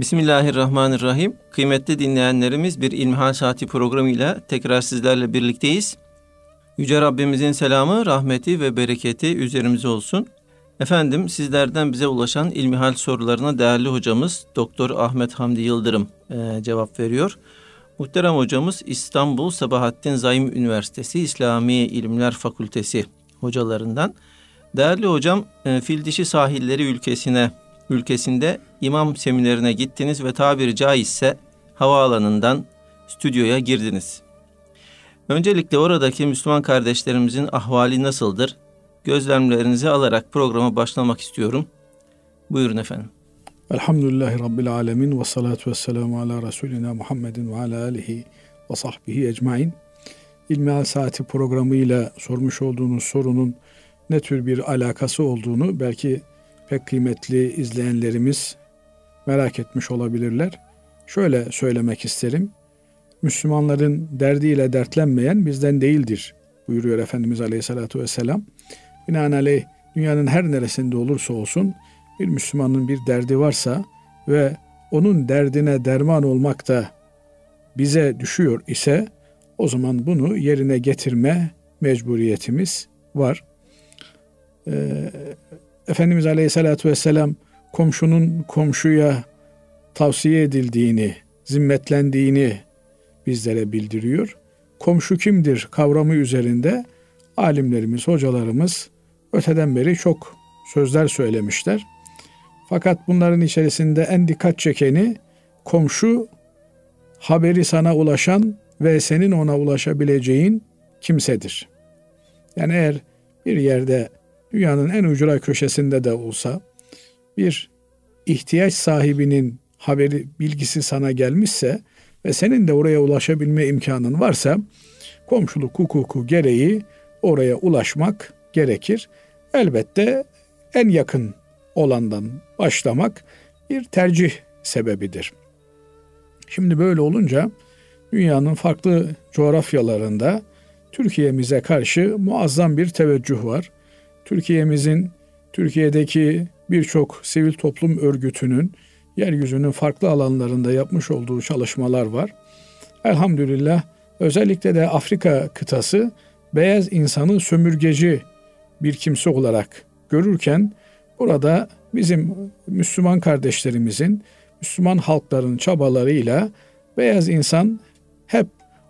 Bismillahirrahmanirrahim. Kıymetli dinleyenlerimiz bir İlmihal Saati programıyla tekrar sizlerle birlikteyiz. Yüce Rabbimizin selamı, rahmeti ve bereketi üzerimize olsun. Efendim sizlerden bize ulaşan ilmihal sorularına değerli hocamız Doktor Ahmet Hamdi Yıldırım e, cevap veriyor. Muhterem hocamız İstanbul Sabahattin Zaim Üniversitesi İslami İlimler Fakültesi hocalarından. Değerli hocam, e, fil dişi sahilleri ülkesine ülkesinde imam seminerine gittiniz ve tabiri caizse havaalanından stüdyoya girdiniz. Öncelikle oradaki Müslüman kardeşlerimizin ahvali nasıldır? Gözlemlerinizi alarak programa başlamak istiyorum. Buyurun efendim. Elhamdülillahi Rabbil Alemin ve salatu ve selamu ala Resulina Muhammedin ve ala alihi ve sahbihi ecmain. İlmihal Saati programıyla sormuş olduğunuz sorunun ne tür bir alakası olduğunu belki pek kıymetli izleyenlerimiz merak etmiş olabilirler. Şöyle söylemek isterim. Müslümanların derdiyle dertlenmeyen bizden değildir buyuruyor Efendimiz Aleyhisselatü Vesselam. Binaenaleyh dünyanın her neresinde olursa olsun bir Müslümanın bir derdi varsa ve onun derdine derman olmak da bize düşüyor ise o zaman bunu yerine getirme mecburiyetimiz var. Ee, Efendimiz Aleyhisselatü Vesselam komşunun komşuya tavsiye edildiğini, zimmetlendiğini bizlere bildiriyor. Komşu kimdir kavramı üzerinde alimlerimiz, hocalarımız öteden beri çok sözler söylemişler. Fakat bunların içerisinde en dikkat çekeni komşu haberi sana ulaşan ve senin ona ulaşabileceğin kimsedir. Yani eğer bir yerde dünyanın en ucura köşesinde de olsa bir ihtiyaç sahibinin haberi bilgisi sana gelmişse ve senin de oraya ulaşabilme imkanın varsa komşuluk hukuku gereği oraya ulaşmak gerekir. Elbette en yakın olandan başlamak bir tercih sebebidir. Şimdi böyle olunca dünyanın farklı coğrafyalarında Türkiye'mize karşı muazzam bir teveccüh var. Türkiye'mizin Türkiye'deki birçok sivil toplum örgütünün yeryüzünün farklı alanlarında yapmış olduğu çalışmalar var. Elhamdülillah özellikle de Afrika kıtası beyaz insanı sömürgeci bir kimse olarak görürken burada bizim Müslüman kardeşlerimizin, Müslüman halkların çabalarıyla beyaz insan hep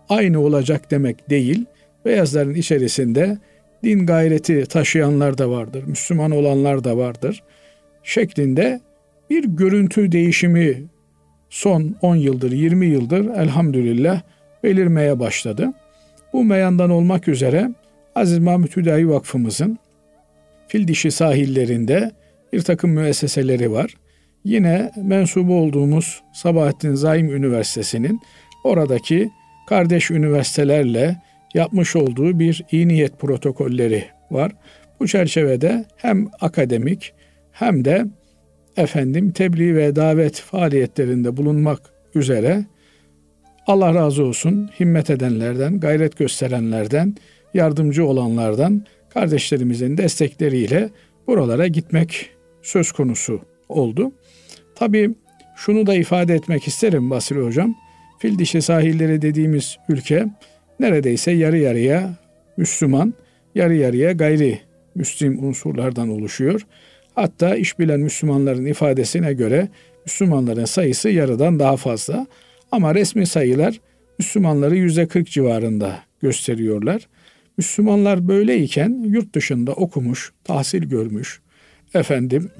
aynı olacak demek değil. Beyazların içerisinde din gayreti taşıyanlar da vardır, Müslüman olanlar da vardır şeklinde bir görüntü değişimi son 10 yıldır, 20 yıldır elhamdülillah belirmeye başladı. Bu meyandan olmak üzere Aziz Mahmut Hüdayi Vakfımızın fil dişi sahillerinde bir takım müesseseleri var. Yine mensubu olduğumuz Sabahattin Zaim Üniversitesi'nin oradaki kardeş üniversitelerle yapmış olduğu bir iyi niyet protokolleri var. Bu çerçevede hem akademik hem de efendim tebliğ ve davet faaliyetlerinde bulunmak üzere Allah razı olsun himmet edenlerden, gayret gösterenlerden, yardımcı olanlardan kardeşlerimizin destekleriyle buralara gitmek söz konusu oldu. Tabii şunu da ifade etmek isterim Basri Hocam. Fil dişi sahilleri dediğimiz ülke neredeyse yarı yarıya Müslüman, yarı yarıya gayri Müslim unsurlardan oluşuyor. Hatta iş bilen Müslümanların ifadesine göre Müslümanların sayısı yarıdan daha fazla. Ama resmi sayılar Müslümanları yüzde 40 civarında gösteriyorlar. Müslümanlar böyleyken yurt dışında okumuş, tahsil görmüş, efendim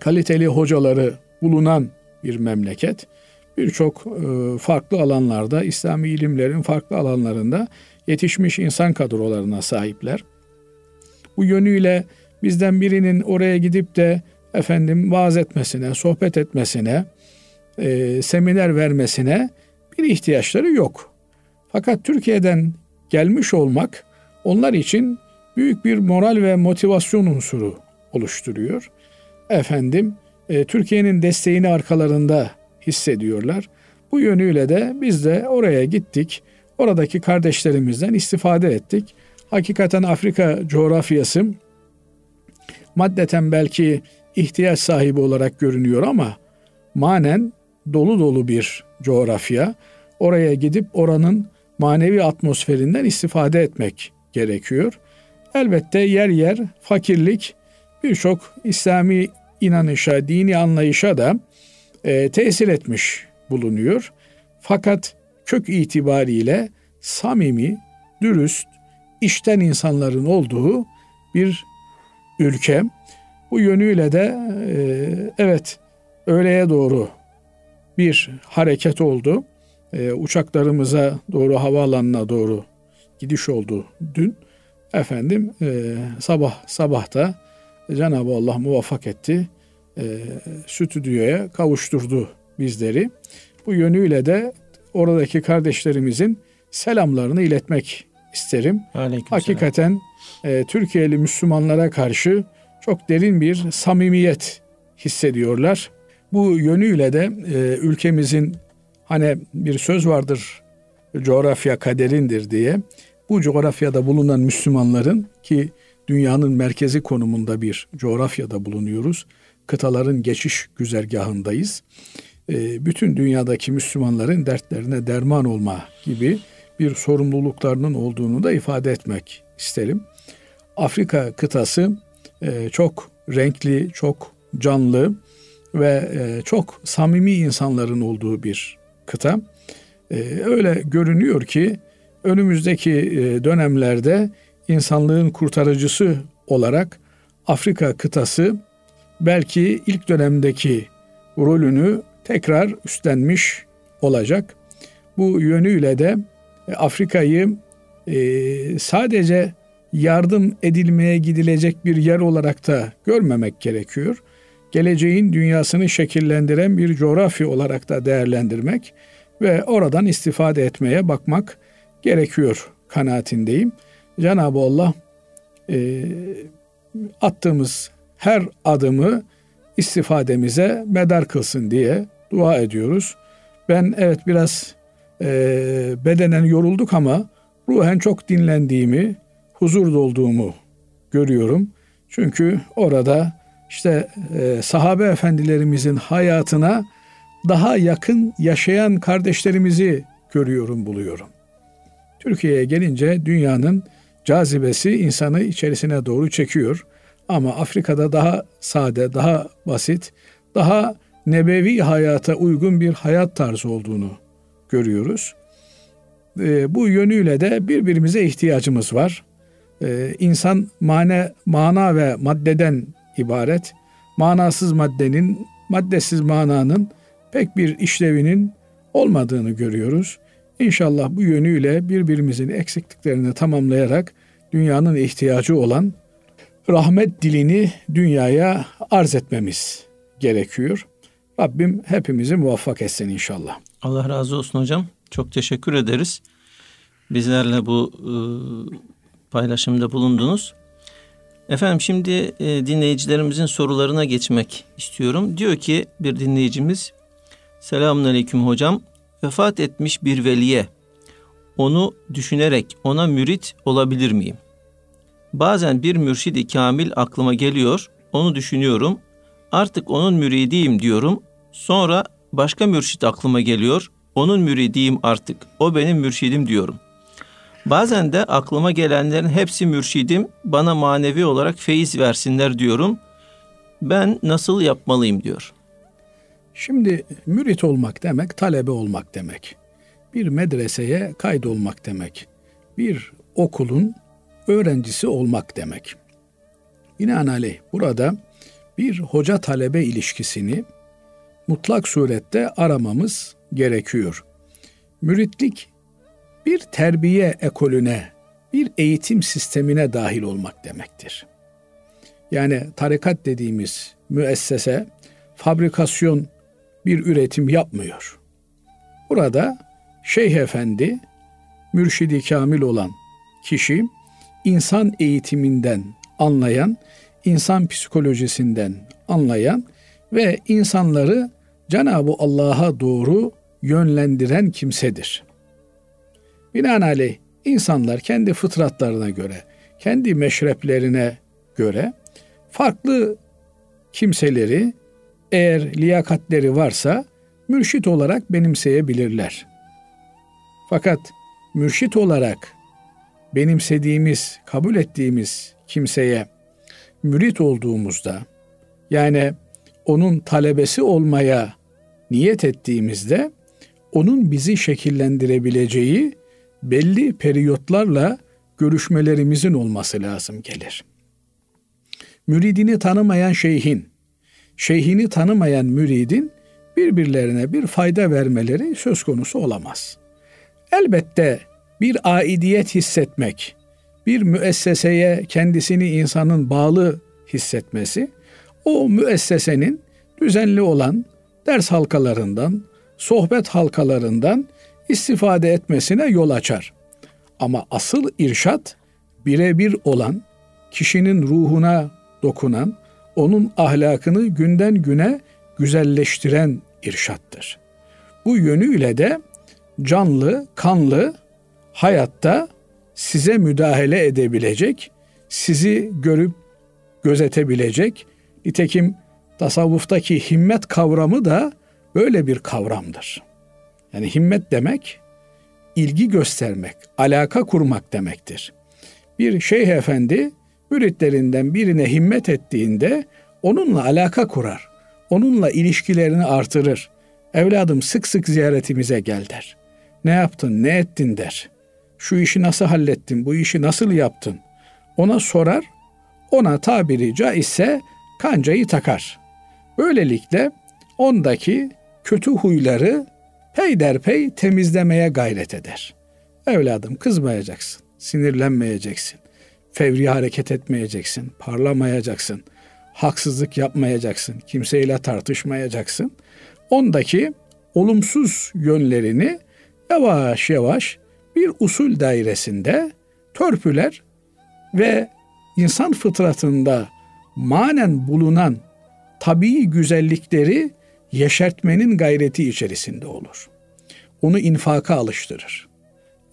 kaliteli hocaları bulunan bir memleket. Birçok e, farklı alanlarda, İslami ilimlerin farklı alanlarında yetişmiş insan kadrolarına sahipler. Bu yönüyle bizden birinin oraya gidip de efendim vaaz etmesine, sohbet etmesine, e, seminer vermesine bir ihtiyaçları yok. Fakat Türkiye'den gelmiş olmak onlar için büyük bir moral ve motivasyon unsuru oluşturuyor. Efendim e, Türkiye'nin desteğini arkalarında hissediyorlar. Bu yönüyle de biz de oraya gittik. Oradaki kardeşlerimizden istifade ettik. Hakikaten Afrika coğrafyası maddeten belki ihtiyaç sahibi olarak görünüyor ama manen dolu dolu bir coğrafya. Oraya gidip oranın manevi atmosferinden istifade etmek gerekiyor. Elbette yer yer fakirlik birçok İslami inanışa, dini anlayışa da e, tesir etmiş bulunuyor. Fakat kök itibariyle samimi, dürüst, işten insanların olduğu bir ülke. Bu yönüyle de e, evet öğleye doğru bir hareket oldu. E, uçaklarımıza doğru havaalanına doğru gidiş oldu dün. Efendim e, sabah sabahta Cenab-ı Allah muvaffak etti. E, stüdyoya kavuşturdu bizleri. Bu yönüyle de oradaki kardeşlerimizin selamlarını iletmek isterim. Hakikaten e, Türkiye'li Müslümanlara karşı çok derin bir samimiyet hissediyorlar. Bu yönüyle de e, ülkemizin hani bir söz vardır coğrafya kaderindir diye. Bu coğrafyada bulunan Müslümanların ki dünyanın merkezi konumunda bir coğrafyada bulunuyoruz. Kıtaların geçiş güzergahındayız. E, bütün dünyadaki Müslümanların dertlerine derman olma gibi bir sorumluluklarının olduğunu da ifade etmek isterim. Afrika kıtası e, çok renkli, çok canlı ve e, çok samimi insanların olduğu bir kıta. Öyle görünüyor ki önümüzdeki dönemlerde insanlığın kurtarıcısı olarak Afrika kıtası belki ilk dönemdeki rolünü tekrar üstlenmiş olacak. Bu yönüyle de e, Afrika'yı e, sadece yardım edilmeye gidilecek bir yer olarak da görmemek gerekiyor. Geleceğin dünyasını şekillendiren bir coğrafya olarak da değerlendirmek ve oradan istifade etmeye bakmak gerekiyor kanaatindeyim. Cenab-ı Allah e, attığımız her adımı istifademize medar kılsın diye dua ediyoruz. Ben evet biraz e, bedenen yorulduk ama ruhen çok dinlendiğimi, huzur dolduğumu görüyorum. Çünkü orada işte e, sahabe efendilerimizin hayatına daha yakın yaşayan kardeşlerimizi görüyorum, buluyorum. Türkiye'ye gelince dünyanın cazibesi insanı içerisine doğru çekiyor. Ama Afrika'da daha sade, daha basit, daha nebevi hayata uygun bir hayat tarzı olduğunu görüyoruz. E, bu yönüyle de birbirimize ihtiyacımız var. E, insan mane, mana ve maddeden ibaret. Manasız maddenin, maddesiz mananın pek bir işlevinin olmadığını görüyoruz. İnşallah bu yönüyle birbirimizin eksikliklerini tamamlayarak dünyanın ihtiyacı olan rahmet dilini dünyaya arz etmemiz gerekiyor. Rabbim hepimizi muvaffak etsin inşallah. Allah razı olsun hocam. Çok teşekkür ederiz. Bizlerle bu e, paylaşımda bulundunuz. Efendim şimdi e, dinleyicilerimizin sorularına geçmek istiyorum. Diyor ki bir dinleyicimiz Selamun Aleyküm hocam. Vefat etmiş bir veliye onu düşünerek ona mürit olabilir miyim? Bazen bir mürşidi kamil aklıma geliyor, onu düşünüyorum. Artık onun müridiyim diyorum. Sonra başka mürşit aklıma geliyor. Onun müridiyim artık. O benim mürşidim diyorum. Bazen de aklıma gelenlerin hepsi mürşidim. Bana manevi olarak feyiz versinler diyorum. Ben nasıl yapmalıyım diyor. Şimdi mürit olmak demek talebe olmak demek. Bir medreseye kaydolmak demek. Bir okulun öğrencisi olmak demek. Binaenaleyh burada bir hoca talebe ilişkisini mutlak surette aramamız gerekiyor. Müritlik bir terbiye ekolüne, bir eğitim sistemine dahil olmak demektir. Yani tarikat dediğimiz müessese fabrikasyon bir üretim yapmıyor. Burada Şeyh Efendi, mürşidi kamil olan kişi insan eğitiminden anlayan, insan psikolojisinden anlayan ve insanları Cenab-ı Allah'a doğru yönlendiren kimsedir. Binaenaleyh insanlar kendi fıtratlarına göre, kendi meşreplerine göre farklı kimseleri eğer liyakatleri varsa mürşit olarak benimseyebilirler. Fakat mürşit olarak benimsediğimiz, kabul ettiğimiz kimseye mürit olduğumuzda yani onun talebesi olmaya niyet ettiğimizde onun bizi şekillendirebileceği belli periyotlarla görüşmelerimizin olması lazım gelir. Müridini tanımayan şeyhin, şeyhini tanımayan müridin birbirlerine bir fayda vermeleri söz konusu olamaz. Elbette bir aidiyet hissetmek, bir müesseseye kendisini insanın bağlı hissetmesi, o müessesenin düzenli olan ders halkalarından, sohbet halkalarından istifade etmesine yol açar. Ama asıl irşat birebir olan, kişinin ruhuna dokunan, onun ahlakını günden güne güzelleştiren irşattır. Bu yönüyle de canlı, kanlı hayatta size müdahale edebilecek, sizi görüp gözetebilecek. Nitekim tasavvuftaki himmet kavramı da böyle bir kavramdır. Yani himmet demek ilgi göstermek, alaka kurmak demektir. Bir şeyh efendi müritlerinden birine himmet ettiğinde onunla alaka kurar. Onunla ilişkilerini artırır. Evladım sık sık ziyaretimize gel der. Ne yaptın, ne ettin der. Şu işi nasıl hallettin, bu işi nasıl yaptın? Ona sorar, ona tabiri caizse kancayı takar. Böylelikle ondaki kötü huyları peyderpey temizlemeye gayret eder. Evladım kızmayacaksın, sinirlenmeyeceksin, fevri hareket etmeyeceksin, parlamayacaksın, haksızlık yapmayacaksın, kimseyle tartışmayacaksın. Ondaki olumsuz yönlerini yavaş yavaş bir usul dairesinde törpüler ve insan fıtratında manen bulunan tabii güzellikleri yeşertmenin gayreti içerisinde olur. Onu infaka alıştırır.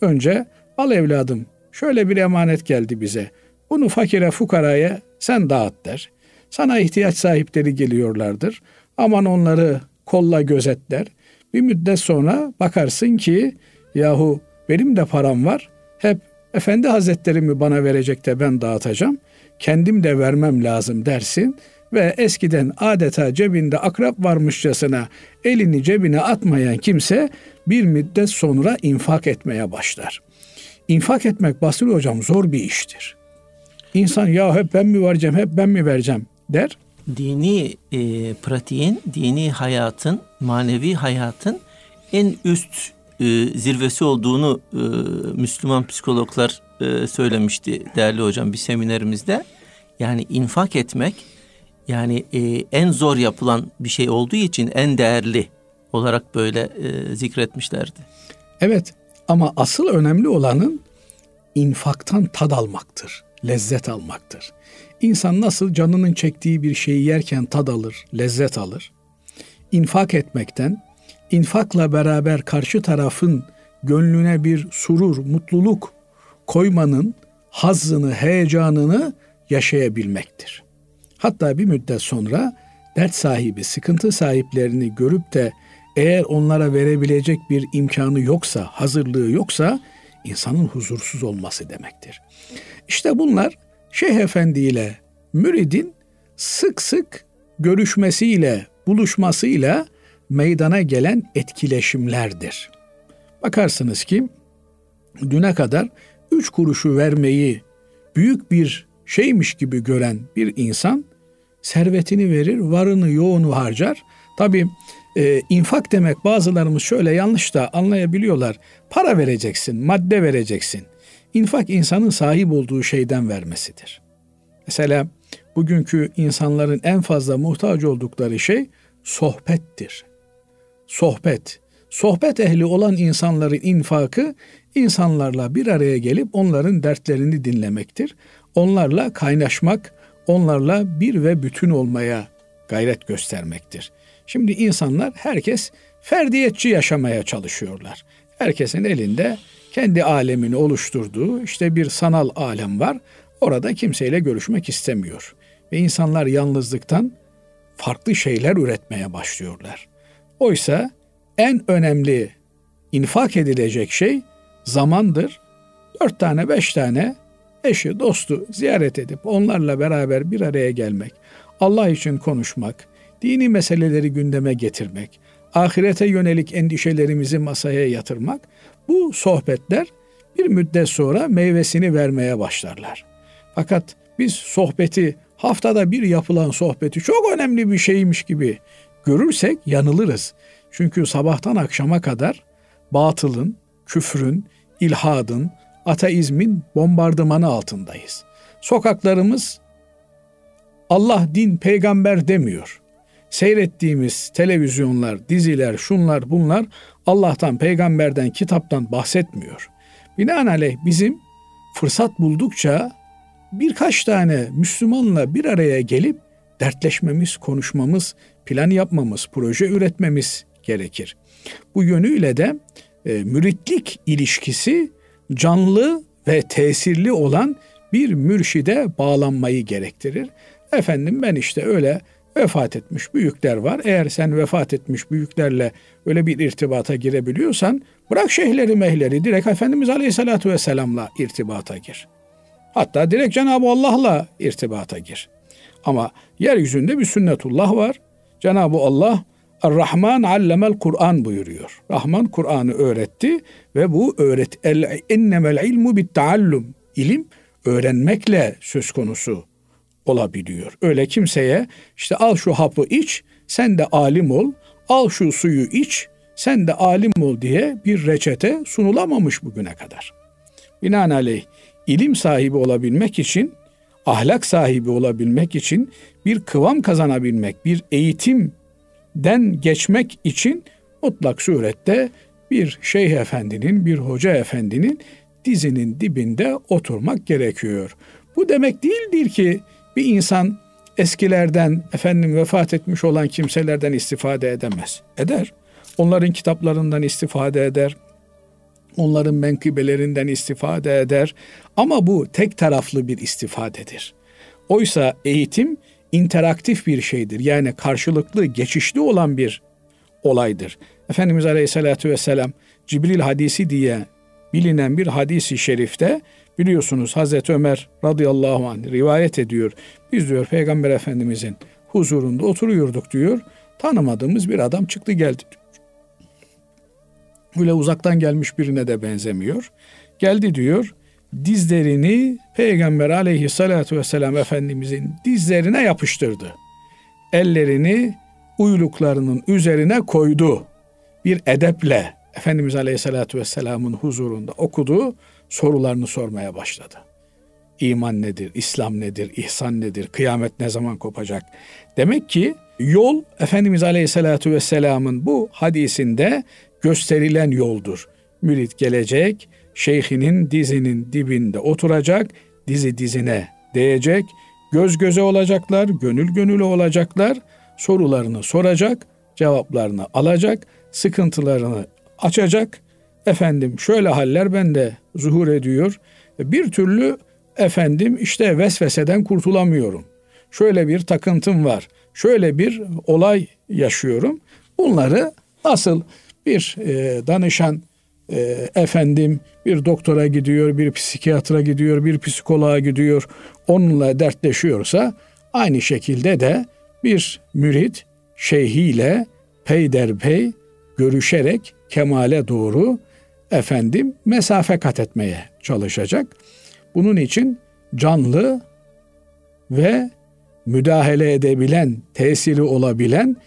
Önce al evladım şöyle bir emanet geldi bize. Bunu fakire fukaraya sen dağıt der. Sana ihtiyaç sahipleri geliyorlardır. Aman onları kolla gözetler. Bir müddet sonra bakarsın ki yahu benim de param var. Hep efendi hazretlerimi bana verecek de ben dağıtacağım. Kendim de vermem lazım dersin ve eskiden adeta cebinde akrap varmışçasına elini cebine atmayan kimse bir müddet sonra infak etmeye başlar. İnfak etmek Basri hocam zor bir iştir. İnsan ya hep ben mi vereceğim, hep ben mi vereceğim der. Dini e, pratiğin, dini hayatın, manevi hayatın en üst e, zirvesi olduğunu e, Müslüman psikologlar e, söylemişti değerli hocam bir seminerimizde. Yani infak etmek yani en zor yapılan bir şey olduğu için en değerli olarak böyle zikretmişlerdi. Evet ama asıl önemli olanın infaktan tad almaktır, lezzet almaktır. İnsan nasıl canının çektiği bir şeyi yerken tad alır, lezzet alır. İnfak etmekten, infakla beraber karşı tarafın gönlüne bir surur, mutluluk koymanın hazzını, heyecanını yaşayabilmektir. Hatta bir müddet sonra dert sahibi, sıkıntı sahiplerini görüp de eğer onlara verebilecek bir imkanı yoksa, hazırlığı yoksa insanın huzursuz olması demektir. İşte bunlar Şeyh Efendi ile müridin sık sık görüşmesiyle, buluşmasıyla meydana gelen etkileşimlerdir. Bakarsınız ki düne kadar üç kuruşu vermeyi büyük bir şeymiş gibi gören bir insan servetini verir, varını yoğunu harcar. Tabi e, infak demek bazılarımız şöyle yanlış da anlayabiliyorlar. Para vereceksin, madde vereceksin. İnfak insanın sahip olduğu şeyden vermesidir. Mesela bugünkü insanların en fazla muhtaç oldukları şey sohbettir. Sohbet. Sohbet ehli olan insanların infakı insanlarla bir araya gelip onların dertlerini dinlemektir. Onlarla kaynaşmak, onlarla bir ve bütün olmaya gayret göstermektir. Şimdi insanlar herkes ferdiyetçi yaşamaya çalışıyorlar. Herkesin elinde kendi alemini oluşturduğu işte bir sanal alem var. Orada kimseyle görüşmek istemiyor. Ve insanlar yalnızlıktan farklı şeyler üretmeye başlıyorlar. Oysa en önemli infak edilecek şey zamandır. Dört tane, beş tane eşi, dostu ziyaret edip onlarla beraber bir araya gelmek, Allah için konuşmak, dini meseleleri gündeme getirmek, ahirete yönelik endişelerimizi masaya yatırmak, bu sohbetler bir müddet sonra meyvesini vermeye başlarlar. Fakat biz sohbeti haftada bir yapılan sohbeti çok önemli bir şeymiş gibi görürsek yanılırız. Çünkü sabahtan akşama kadar batılın, küfrün, ilhadın, ateizmin bombardımanı altındayız. Sokaklarımız Allah, din, peygamber demiyor. Seyrettiğimiz televizyonlar, diziler, şunlar bunlar Allah'tan, peygamberden, kitaptan bahsetmiyor. Binaenaleyh bizim fırsat buldukça birkaç tane Müslümanla bir araya gelip dertleşmemiz, konuşmamız, plan yapmamız, proje üretmemiz gerekir. Bu yönüyle de e, müritlik ilişkisi canlı ve tesirli olan bir mürşide bağlanmayı gerektirir. Efendim ben işte öyle vefat etmiş büyükler var. Eğer sen vefat etmiş büyüklerle öyle bir irtibata girebiliyorsan bırak şeyhleri mehleri direkt Efendimiz Aleyhisselatü Vesselam'la irtibata gir. Hatta direkt Cenab-ı Allah'la irtibata gir. Ama yeryüzünde bir sünnetullah var. Cenab-ı Allah Er-Rahman allemel Kur'an buyuruyor. Rahman Kur'an'ı öğretti ve bu öğret el innemel ilmu bit taallum. İlim öğrenmekle söz konusu olabiliyor. Öyle kimseye işte al şu hapı iç, sen de alim ol, al şu suyu iç, sen de alim ol diye bir reçete sunulamamış bugüne kadar. Binaenaleyh ilim sahibi olabilmek için, ahlak sahibi olabilmek için, bir kıvam kazanabilmek, bir eğitimden geçmek için mutlak surette bir şeyh efendinin, bir hoca efendinin dizinin dibinde oturmak gerekiyor. Bu demek değildir ki bir insan eskilerden efendim vefat etmiş olan kimselerden istifade edemez. Eder. Onların kitaplarından istifade eder. Onların menkıbelerinden istifade eder. Ama bu tek taraflı bir istifadedir. Oysa eğitim interaktif bir şeydir. Yani karşılıklı, geçişli olan bir olaydır. Efendimiz Aleyhisselatü Vesselam Cibril hadisi diye bilinen bir hadisi şerifte biliyorsunuz Hazreti Ömer radıyallahu anh rivayet ediyor. Biz diyor Peygamber Efendimizin huzurunda oturuyorduk diyor. Tanımadığımız bir adam çıktı geldi Öyle uzaktan gelmiş birine de benzemiyor. Geldi diyor dizlerini Peygamber aleyhissalatu vesselam Efendimizin dizlerine yapıştırdı. Ellerini uyluklarının üzerine koydu. Bir edeple Efendimiz Aleyhisselatü Vesselam'ın huzurunda okudu, sorularını sormaya başladı. İman nedir, İslam nedir, ihsan nedir, kıyamet ne zaman kopacak? Demek ki yol Efendimiz Aleyhisselatü Vesselam'ın bu hadisinde gösterilen yoldur. Mürit gelecek, şeyhinin dizinin dibinde oturacak, dizi dizine değecek, göz göze olacaklar, gönül gönüle olacaklar, sorularını soracak, cevaplarını alacak, sıkıntılarını açacak. Efendim şöyle haller bende zuhur ediyor. Bir türlü efendim işte vesveseden kurtulamıyorum. Şöyle bir takıntım var. Şöyle bir olay yaşıyorum. Bunları nasıl bir e, danışan e, efendim bir doktora gidiyor, bir psikiyatra gidiyor, bir psikoloğa gidiyor, onunla dertleşiyorsa aynı şekilde de bir mürit şeyhiyle peyderpey görüşerek kemale doğru efendim mesafe kat etmeye çalışacak. Bunun için canlı ve müdahale edebilen, tesiri olabilen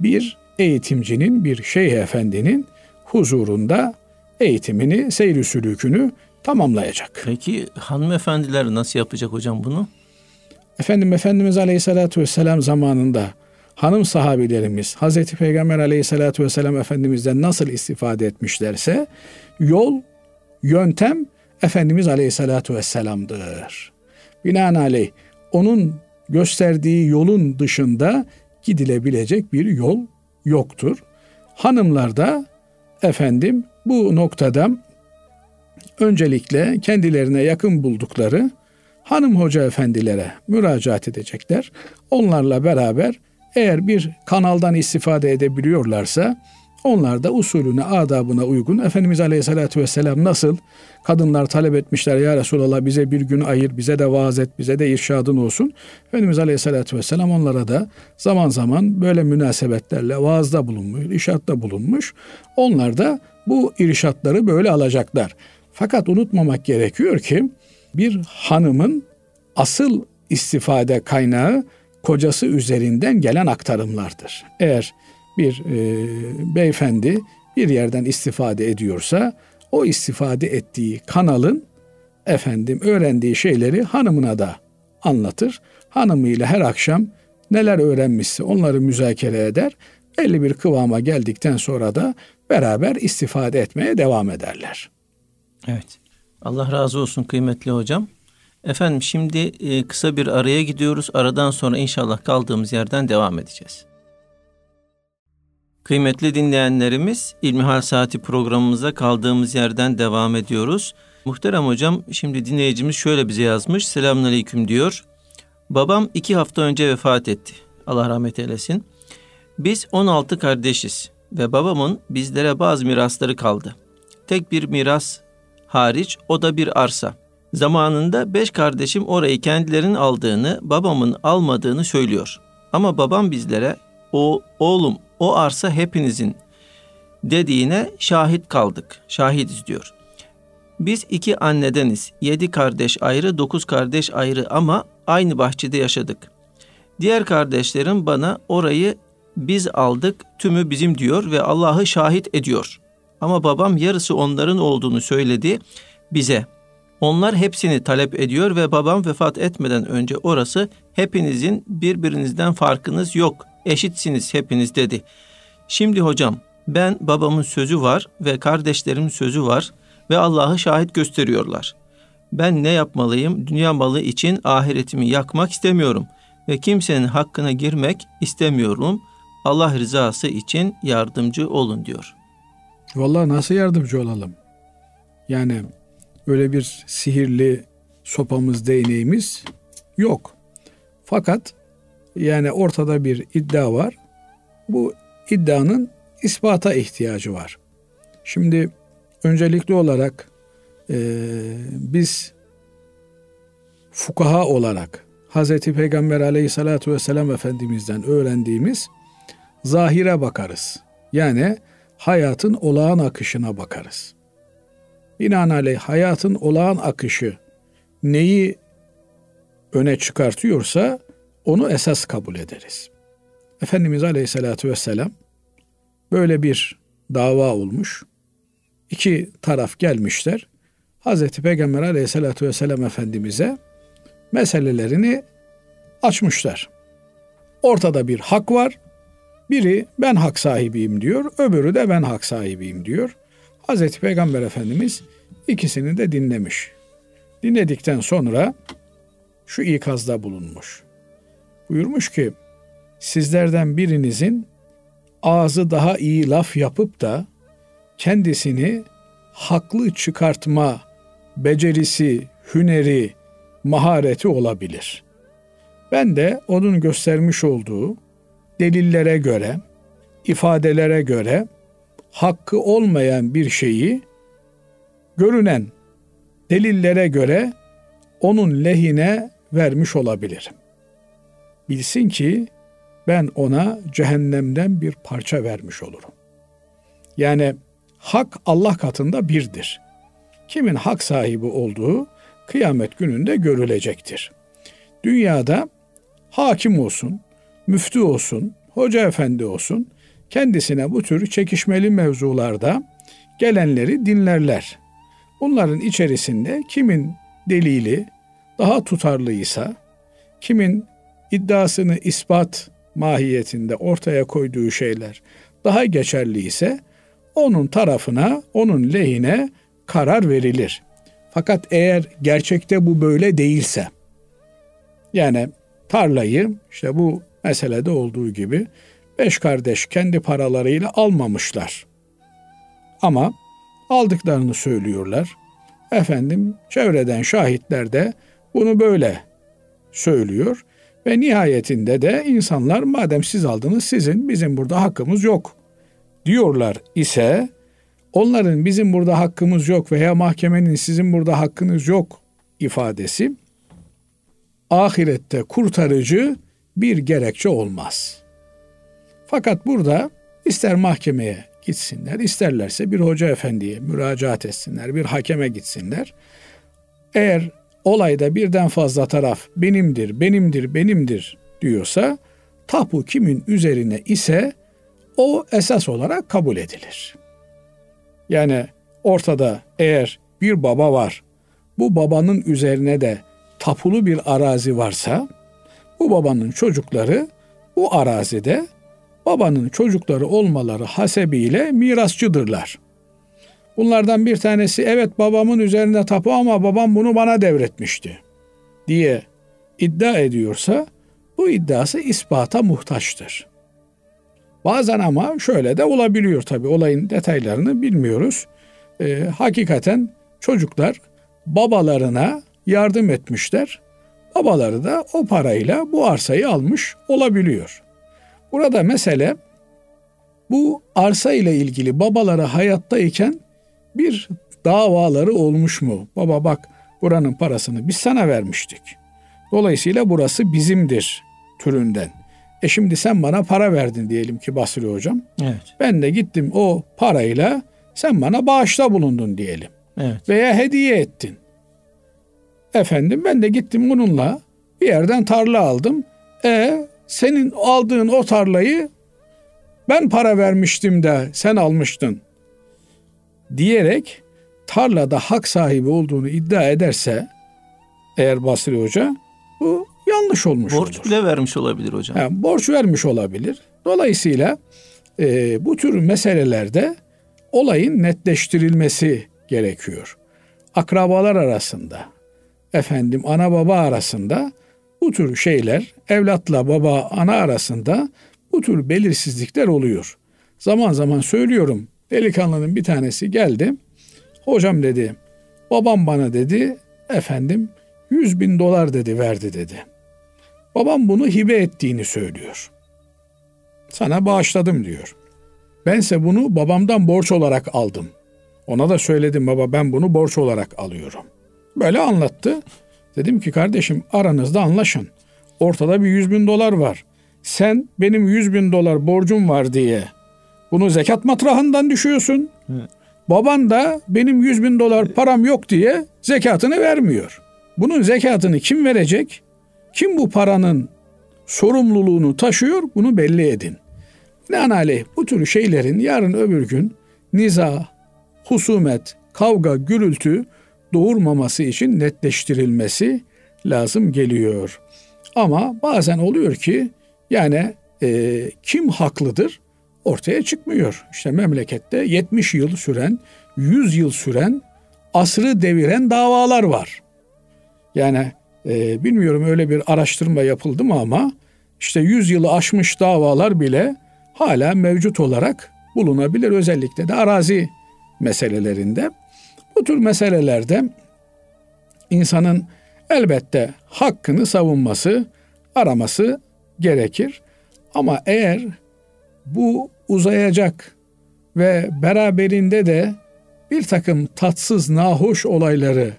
bir eğitimcinin, bir şeyh efendinin huzurunda eğitimini, seyri sülükünü tamamlayacak. Peki hanımefendiler nasıl yapacak hocam bunu? Efendim Efendimiz Aleyhisselatü Vesselam zamanında hanım sahabilerimiz Hazreti Peygamber aleyhissalatü vesselam Efendimiz'den nasıl istifade etmişlerse yol, yöntem Efendimiz aleyhissalatü vesselam'dır. Binaenaleyh onun gösterdiği yolun dışında gidilebilecek bir yol yoktur. Hanımlar da efendim bu noktada öncelikle kendilerine yakın buldukları hanım hoca efendilere müracaat edecekler. Onlarla beraber Eğer bir kanaldan istifade edebiliyorlarsa onlar da usulüne, adabına uygun Efendimiz Aleyhisselatü Vesselam nasıl kadınlar talep etmişler ya Resulallah bize bir gün ayır, bize de vaaz et, bize de irşadın olsun. Efendimiz Aleyhisselatü Vesselam onlara da zaman zaman böyle münasebetlerle vaazda bulunmuş, irşatta bulunmuş. Onlar da bu irşatları böyle alacaklar. Fakat unutmamak gerekiyor ki bir hanımın asıl istifade kaynağı kocası üzerinden gelen aktarımlardır. Eğer bir e, beyefendi bir yerden istifade ediyorsa o istifade ettiği kanalın efendim öğrendiği şeyleri hanımına da anlatır. Hanımıyla her akşam neler öğrenmişse onları müzakere eder. Belli bir kıvama geldikten sonra da beraber istifade etmeye devam ederler. Evet. Allah razı olsun kıymetli hocam. Efendim şimdi e, kısa bir araya gidiyoruz. Aradan sonra inşallah kaldığımız yerden devam edeceğiz. Kıymetli dinleyenlerimiz İlmihal Saati programımıza kaldığımız yerden devam ediyoruz. Muhterem hocam şimdi dinleyicimiz şöyle bize yazmış. Selamünaleyküm diyor. Babam iki hafta önce vefat etti. Allah rahmet eylesin. Biz 16 kardeşiz ve babamın bizlere bazı mirasları kaldı. Tek bir miras hariç o da bir arsa. Zamanında beş kardeşim orayı kendilerinin aldığını, babamın almadığını söylüyor. Ama babam bizlere o oğlum o arsa hepinizin dediğine şahit kaldık. Şahidiz diyor. Biz iki annedeniz. Yedi kardeş ayrı, dokuz kardeş ayrı ama aynı bahçede yaşadık. Diğer kardeşlerim bana orayı biz aldık, tümü bizim diyor ve Allah'ı şahit ediyor. Ama babam yarısı onların olduğunu söyledi bize. Onlar hepsini talep ediyor ve babam vefat etmeden önce orası hepinizin birbirinizden farkınız yok eşitsiniz hepiniz dedi. Şimdi hocam ben babamın sözü var ve kardeşlerimin sözü var ve Allah'ı şahit gösteriyorlar. Ben ne yapmalıyım? Dünya malı için ahiretimi yakmak istemiyorum ve kimsenin hakkına girmek istemiyorum. Allah rızası için yardımcı olun diyor. Vallahi nasıl yardımcı olalım? Yani öyle bir sihirli sopamız, değneğimiz yok. Fakat yani ortada bir iddia var. Bu iddianın ispata ihtiyacı var. Şimdi öncelikli olarak e, biz fukaha olarak Hz. Peygamber aleyhissalatü vesselam Efendimiz'den öğrendiğimiz zahire bakarız. Yani hayatın olağan akışına bakarız. Binaenaleyh hayatın olağan akışı neyi öne çıkartıyorsa onu esas kabul ederiz. Efendimiz Aleyhisselatü Vesselam böyle bir dava olmuş. İki taraf gelmişler. Hazreti Peygamber Aleyhisselatü Vesselam Efendimiz'e meselelerini açmışlar. Ortada bir hak var. Biri ben hak sahibiyim diyor, öbürü de ben hak sahibiyim diyor. Hazreti Peygamber Efendimiz ikisini de dinlemiş. Dinledikten sonra şu ikazda bulunmuş buyurmuş ki sizlerden birinizin ağzı daha iyi laf yapıp da kendisini haklı çıkartma becerisi, hüneri, mahareti olabilir. Ben de onun göstermiş olduğu delillere göre, ifadelere göre hakkı olmayan bir şeyi görünen delillere göre onun lehine vermiş olabilirim bilsin ki ben ona cehennemden bir parça vermiş olurum. Yani hak Allah katında birdir. Kimin hak sahibi olduğu kıyamet gününde görülecektir. Dünyada hakim olsun, müftü olsun, hoca efendi olsun, kendisine bu tür çekişmeli mevzularda gelenleri dinlerler. Bunların içerisinde kimin delili daha tutarlıysa, kimin iddiasını ispat mahiyetinde ortaya koyduğu şeyler daha geçerli ise onun tarafına, onun lehine karar verilir. Fakat eğer gerçekte bu böyle değilse, yani tarlayı işte bu meselede olduğu gibi beş kardeş kendi paralarıyla almamışlar. Ama aldıklarını söylüyorlar. Efendim çevreden şahitler de bunu böyle söylüyor Ve nihayetinde de insanlar madem siz aldınız sizin bizim burada hakkımız yok diyorlar ise onların bizim burada hakkımız yok veya mahkemenin sizin burada hakkınız yok ifadesi ahirette kurtarıcı bir gerekçe olmaz. Fakat burada ister mahkemeye gitsinler, isterlerse bir hoca efendiye müracaat etsinler, bir hakeme gitsinler. Eğer olayda birden fazla taraf benimdir, benimdir, benimdir diyorsa tapu kimin üzerine ise o esas olarak kabul edilir. Yani ortada eğer bir baba var, bu babanın üzerine de tapulu bir arazi varsa bu babanın çocukları bu arazide babanın çocukları olmaları hasebiyle mirasçıdırlar. Bunlardan bir tanesi evet babamın üzerinde tapu ama babam bunu bana devretmişti diye iddia ediyorsa bu iddiası ispata muhtaçtır. Bazen ama şöyle de olabiliyor tabi olayın detaylarını bilmiyoruz. Ee, hakikaten çocuklar babalarına yardım etmişler. Babaları da o parayla bu arsayı almış olabiliyor. Burada mesele bu arsa ile ilgili babaları hayattayken bir davaları olmuş mu? Baba bak buranın parasını biz sana vermiştik. Dolayısıyla burası bizimdir türünden. E şimdi sen bana para verdin diyelim ki Basri hocam. Evet. Ben de gittim o parayla sen bana bağışta bulundun diyelim. Evet. Veya hediye ettin. Efendim ben de gittim bununla bir yerden tarla aldım. E senin aldığın o tarlayı ben para vermiştim de sen almıştın diyerek tarlada hak sahibi olduğunu iddia ederse eğer Basri Hoca bu yanlış olmuş borç olur. bile vermiş olabilir hocam. Yani borç vermiş olabilir. Dolayısıyla e, bu tür meselelerde olayın netleştirilmesi gerekiyor. Akrabalar arasında, efendim ana baba arasında bu tür şeyler evlatla baba ana arasında bu tür belirsizlikler oluyor. Zaman zaman söylüyorum delikanlının bir tanesi geldi. Hocam dedi babam bana dedi efendim 100 bin dolar dedi verdi dedi. Babam bunu hibe ettiğini söylüyor. Sana bağışladım diyor. Bense bunu babamdan borç olarak aldım. Ona da söyledim baba ben bunu borç olarak alıyorum. Böyle anlattı. Dedim ki kardeşim aranızda anlaşın. Ortada bir yüz bin dolar var. Sen benim yüz bin dolar borcum var diye bunu zekat matrahından düşüyorsun. Evet. Baban da benim yüz bin dolar param yok diye zekatını vermiyor. Bunun zekatını kim verecek? Kim bu paranın sorumluluğunu taşıyor? Bunu belli edin. Binaenaleyh bu tür şeylerin yarın öbür gün niza, husumet, kavga, gürültü doğurmaması için netleştirilmesi lazım geliyor. Ama bazen oluyor ki yani e, kim haklıdır ortaya çıkmıyor. İşte memlekette 70 yıl süren, 100 yıl süren, asrı deviren davalar var. Yani e, bilmiyorum öyle bir araştırma yapıldı mı ama işte 100 yılı aşmış davalar bile hala mevcut olarak bulunabilir. Özellikle de arazi meselelerinde. Bu tür meselelerde insanın elbette hakkını savunması, araması gerekir. Ama eğer bu uzayacak ve beraberinde de bir takım tatsız, nahoş olayları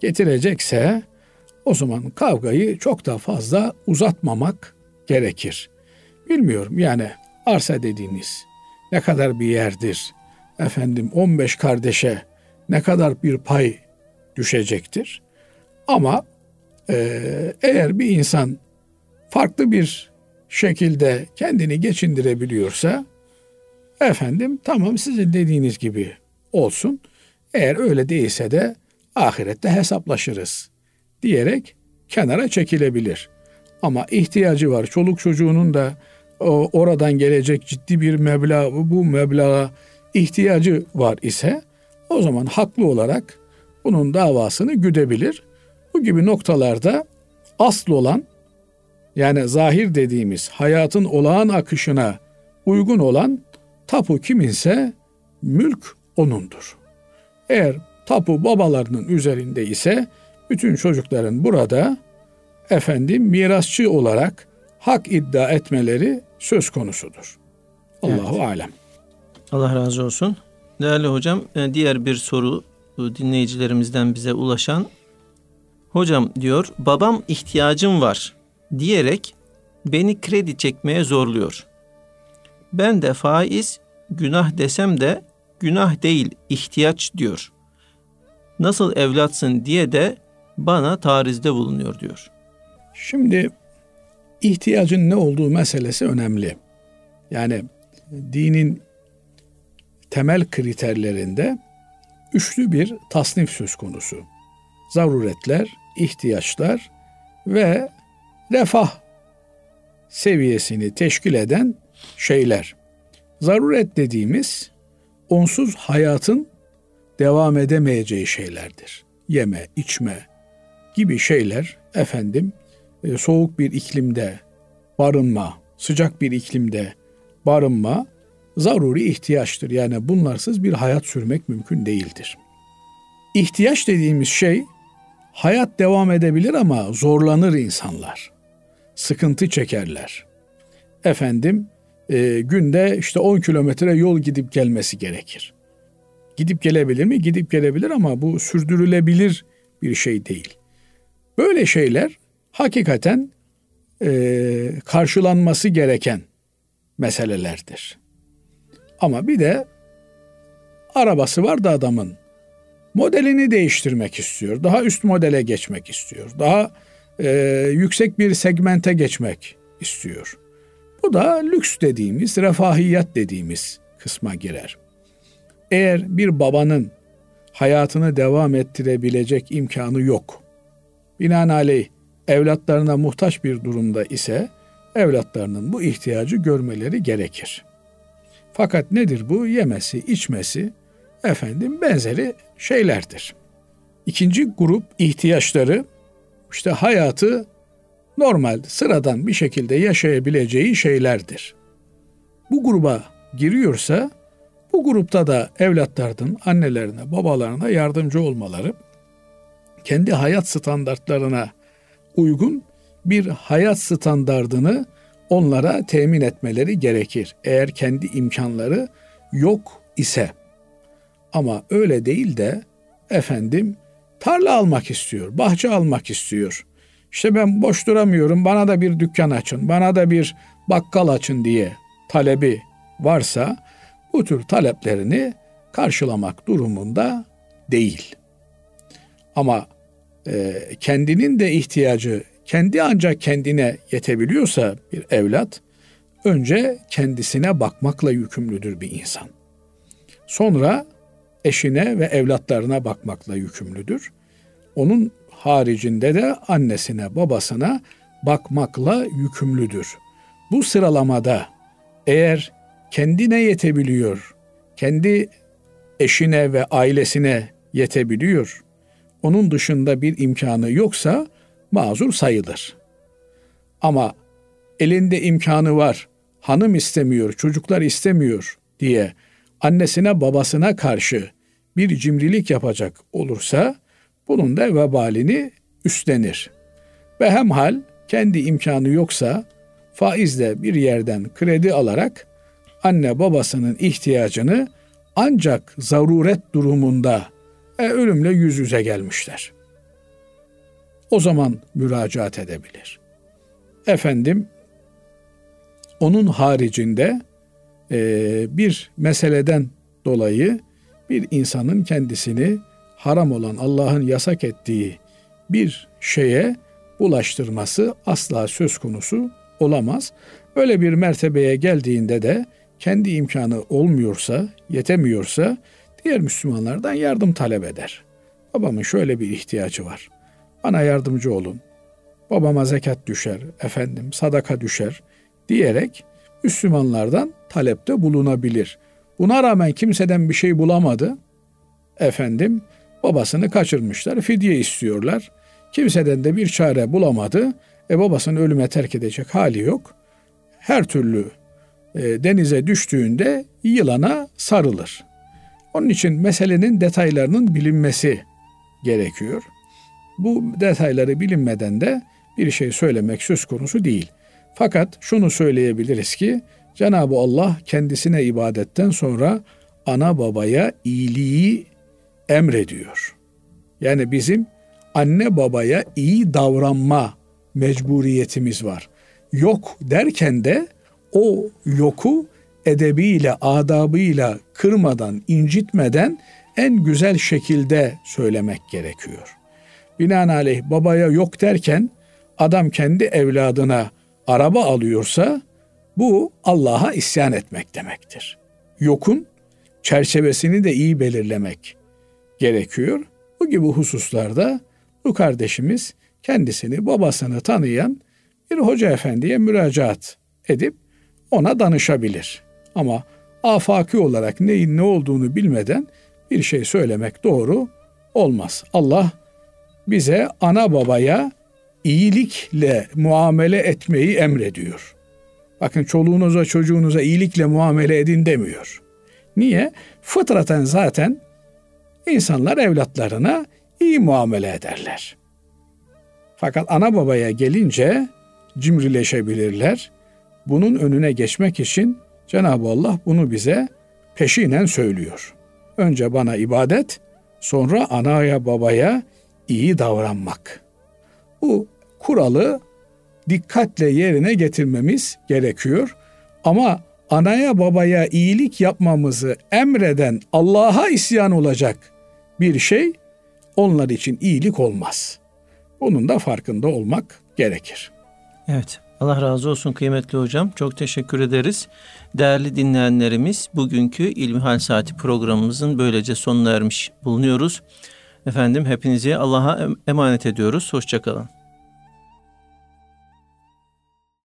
getirecekse o zaman kavgayı çok da fazla uzatmamak gerekir. Bilmiyorum yani arsa dediğiniz ne kadar bir yerdir? Efendim 15 kardeşe ne kadar bir pay düşecektir? Ama e, eğer bir insan farklı bir şekilde kendini geçindirebiliyorsa efendim tamam sizin dediğiniz gibi olsun. Eğer öyle değilse de ahirette hesaplaşırız diyerek kenara çekilebilir. Ama ihtiyacı var. Çoluk çocuğunun da o, oradan gelecek ciddi bir meblağ, bu meblağa ihtiyacı var ise o zaman haklı olarak bunun davasını güdebilir. Bu gibi noktalarda asıl olan yani zahir dediğimiz hayatın olağan akışına uygun olan tapu kiminse mülk onundur. Eğer tapu babalarının üzerinde ise bütün çocukların burada efendim mirasçı olarak hak iddia etmeleri söz konusudur. Allahu evet. alem. Allah razı olsun. Değerli hocam, e, diğer bir soru dinleyicilerimizden bize ulaşan Hocam diyor, babam ihtiyacım var diyerek beni kredi çekmeye zorluyor. Ben de faiz günah desem de günah değil ihtiyaç diyor. Nasıl evlatsın diye de bana tarizde bulunuyor diyor. Şimdi ihtiyacın ne olduğu meselesi önemli. Yani dinin temel kriterlerinde üçlü bir tasnif söz konusu. Zaruretler, ihtiyaçlar ve refah seviyesini teşkil eden şeyler. Zaruret dediğimiz onsuz hayatın devam edemeyeceği şeylerdir. Yeme, içme gibi şeyler efendim e, soğuk bir iklimde barınma, sıcak bir iklimde barınma zaruri ihtiyaçtır. Yani bunlarsız bir hayat sürmek mümkün değildir. İhtiyaç dediğimiz şey hayat devam edebilir ama zorlanır insanlar. Sıkıntı çekerler. Efendim e, günde işte 10 kilometre yol gidip gelmesi gerekir. Gidip gelebilir mi? Gidip gelebilir ama bu sürdürülebilir bir şey değil. Böyle şeyler hakikaten e, karşılanması gereken meselelerdir. Ama bir de arabası var da adamın modelini değiştirmek istiyor. Daha üst modele geçmek istiyor. Daha e, yüksek bir segmente geçmek istiyor. Bu da lüks dediğimiz, refahiyat dediğimiz kısma girer. Eğer bir babanın hayatını devam ettirebilecek imkanı yok. Binaenaleyh evlatlarına muhtaç bir durumda ise evlatlarının bu ihtiyacı görmeleri gerekir. Fakat nedir bu? Yemesi, içmesi, efendim benzeri şeylerdir. İkinci grup ihtiyaçları işte hayatı normal, sıradan bir şekilde yaşayabileceği şeylerdir. Bu gruba giriyorsa bu grupta da evlatlarının annelerine, babalarına yardımcı olmaları, kendi hayat standartlarına uygun bir hayat standardını onlara temin etmeleri gerekir. Eğer kendi imkanları yok ise. Ama öyle değil de efendim tarla almak istiyor, bahçe almak istiyor. İşte ben boş duramıyorum, bana da bir dükkan açın, bana da bir bakkal açın diye talebi varsa bu tür taleplerini karşılamak durumunda değil. Ama e, kendinin de ihtiyacı kendi ancak kendine yetebiliyorsa bir evlat önce kendisine bakmakla yükümlüdür bir insan. Sonra eşine ve evlatlarına bakmakla yükümlüdür. Onun haricinde de annesine, babasına bakmakla yükümlüdür. Bu sıralamada eğer kendine yetebiliyor, kendi eşine ve ailesine yetebiliyor, onun dışında bir imkanı yoksa mazur sayılır. Ama elinde imkanı var, hanım istemiyor, çocuklar istemiyor diye annesine babasına karşı bir cimrilik yapacak olursa bunun da vebalini üstlenir. Ve hemhal kendi imkanı yoksa faizle bir yerden kredi alarak anne babasının ihtiyacını ancak zaruret durumunda e, ölümle yüz yüze gelmişler. O zaman müracaat edebilir. Efendim onun haricinde bir meseleden dolayı bir insanın kendisini haram olan Allah'ın yasak ettiği bir şeye bulaştırması asla söz konusu olamaz. Böyle bir mertebeye geldiğinde de kendi imkanı olmuyorsa, yetemiyorsa diğer Müslümanlardan yardım talep eder. Babamın şöyle bir ihtiyacı var. Bana yardımcı olun. Babama zekat düşer, efendim sadaka düşer diyerek Müslümanlardan talepte bulunabilir. Buna rağmen kimseden bir şey bulamadı. Efendim babasını kaçırmışlar, fidye istiyorlar. Kimseden de bir çare bulamadı. E babasını ölüme terk edecek hali yok. Her türlü e, denize düştüğünde yılana sarılır. Onun için meselenin detaylarının bilinmesi gerekiyor. Bu detayları bilinmeden de bir şey söylemek söz konusu değil. Fakat şunu söyleyebiliriz ki Cenab-ı Allah kendisine ibadetten sonra ana babaya iyiliği emrediyor. Yani bizim anne babaya iyi davranma mecburiyetimiz var. Yok derken de o yoku edebiyle, adabıyla kırmadan, incitmeden en güzel şekilde söylemek gerekiyor. Binaenaleyh babaya yok derken adam kendi evladına araba alıyorsa bu Allah'a isyan etmek demektir. Yokun çerçevesini de iyi belirlemek gerekiyor. Bu gibi hususlarda bu kardeşimiz kendisini babasını tanıyan bir hoca efendiye müracaat edip ona danışabilir. Ama afaki olarak neyin ne olduğunu bilmeden bir şey söylemek doğru olmaz. Allah bize ana babaya iyilikle muamele etmeyi emrediyor. Bakın çoluğunuza çocuğunuza iyilikle muamele edin demiyor. Niye? Fıtraten zaten insanlar evlatlarına iyi muamele ederler. Fakat ana babaya gelince cimrileşebilirler. Bunun önüne geçmek için Cenab-ı Allah bunu bize peşinen söylüyor. Önce bana ibadet, sonra anaya babaya iyi davranmak. Bu kuralı dikkatle yerine getirmemiz gerekiyor. Ama anaya babaya iyilik yapmamızı emreden Allah'a isyan olacak bir şey onlar için iyilik olmaz. Bunun da farkında olmak gerekir. Evet. Allah razı olsun kıymetli hocam. Çok teşekkür ederiz. Değerli dinleyenlerimiz bugünkü İlmihal Saati programımızın böylece sonuna ermiş bulunuyoruz. Efendim hepinizi Allah'a emanet ediyoruz. Hoşçakalın.